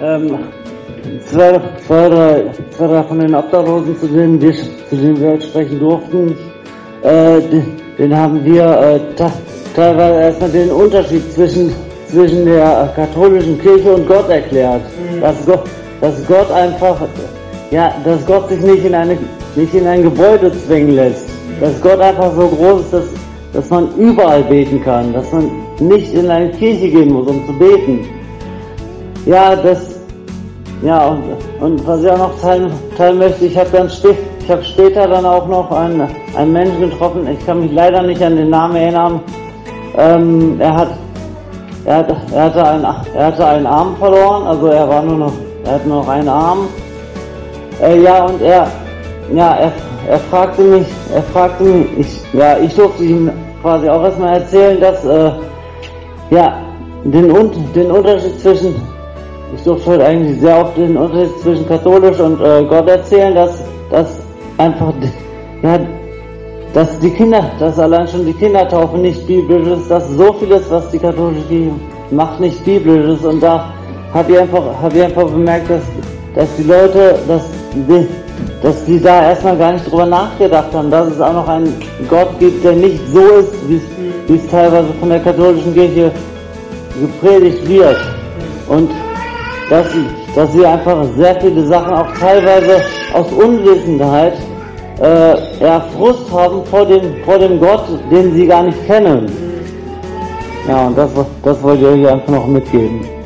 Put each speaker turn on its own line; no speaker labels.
ähm, zwei, zwei, drei, zwei, drei von den Obdachlosen, zu denen wir, zu denen wir sprechen durften, äh, den, den haben wir äh, teilweise erstmal den Unterschied zwischen, zwischen der katholischen Kirche und Gott erklärt. Mhm. Dass, Gott, dass Gott einfach, ja, dass Gott sich nicht in, eine, nicht in ein Gebäude zwingen lässt. Mhm. Dass Gott einfach so groß ist, dass, dass man überall beten kann. Dass man nicht in eine Kirche gehen muss, um zu beten. Ja, das, ja, und, und was ich auch noch teilen, teilen möchte, ich habe dann ich habe später dann auch noch einen, einen Menschen getroffen, ich kann mich leider nicht an den Namen erinnern. Ähm, er hat er, hat, er, hatte einen, er hatte einen Arm verloren, also er war nur noch, er hat nur noch einen Arm. Äh, ja, und er, ja, er, er fragte mich, er fragte mich, ich, ja, ich durfte ihm quasi auch erstmal erzählen, dass, äh, ja, den, den Unterschied zwischen ich durfte heute eigentlich sehr oft den Unterschied zwischen katholisch und äh, Gott erzählen, dass, dass einfach, ja, dass die Kinder, dass allein schon die Kindertaufe nicht biblisch ist, dass so vieles, was die katholische Kirche macht, nicht biblisch ist. Und da habe ich einfach, habe ich einfach bemerkt, dass, dass die Leute, dass die, dass die da erstmal gar nicht drüber nachgedacht haben, dass es auch noch einen Gott gibt, der nicht so ist, wie es teilweise von der katholischen Kirche gepredigt wird. Und dass sie, dass sie einfach sehr viele Sachen auch teilweise aus Unwissenheit äh, ja, Frust haben vor dem, vor dem Gott, den sie gar nicht kennen. Ja, und das, das wollte ich euch einfach noch mitgeben.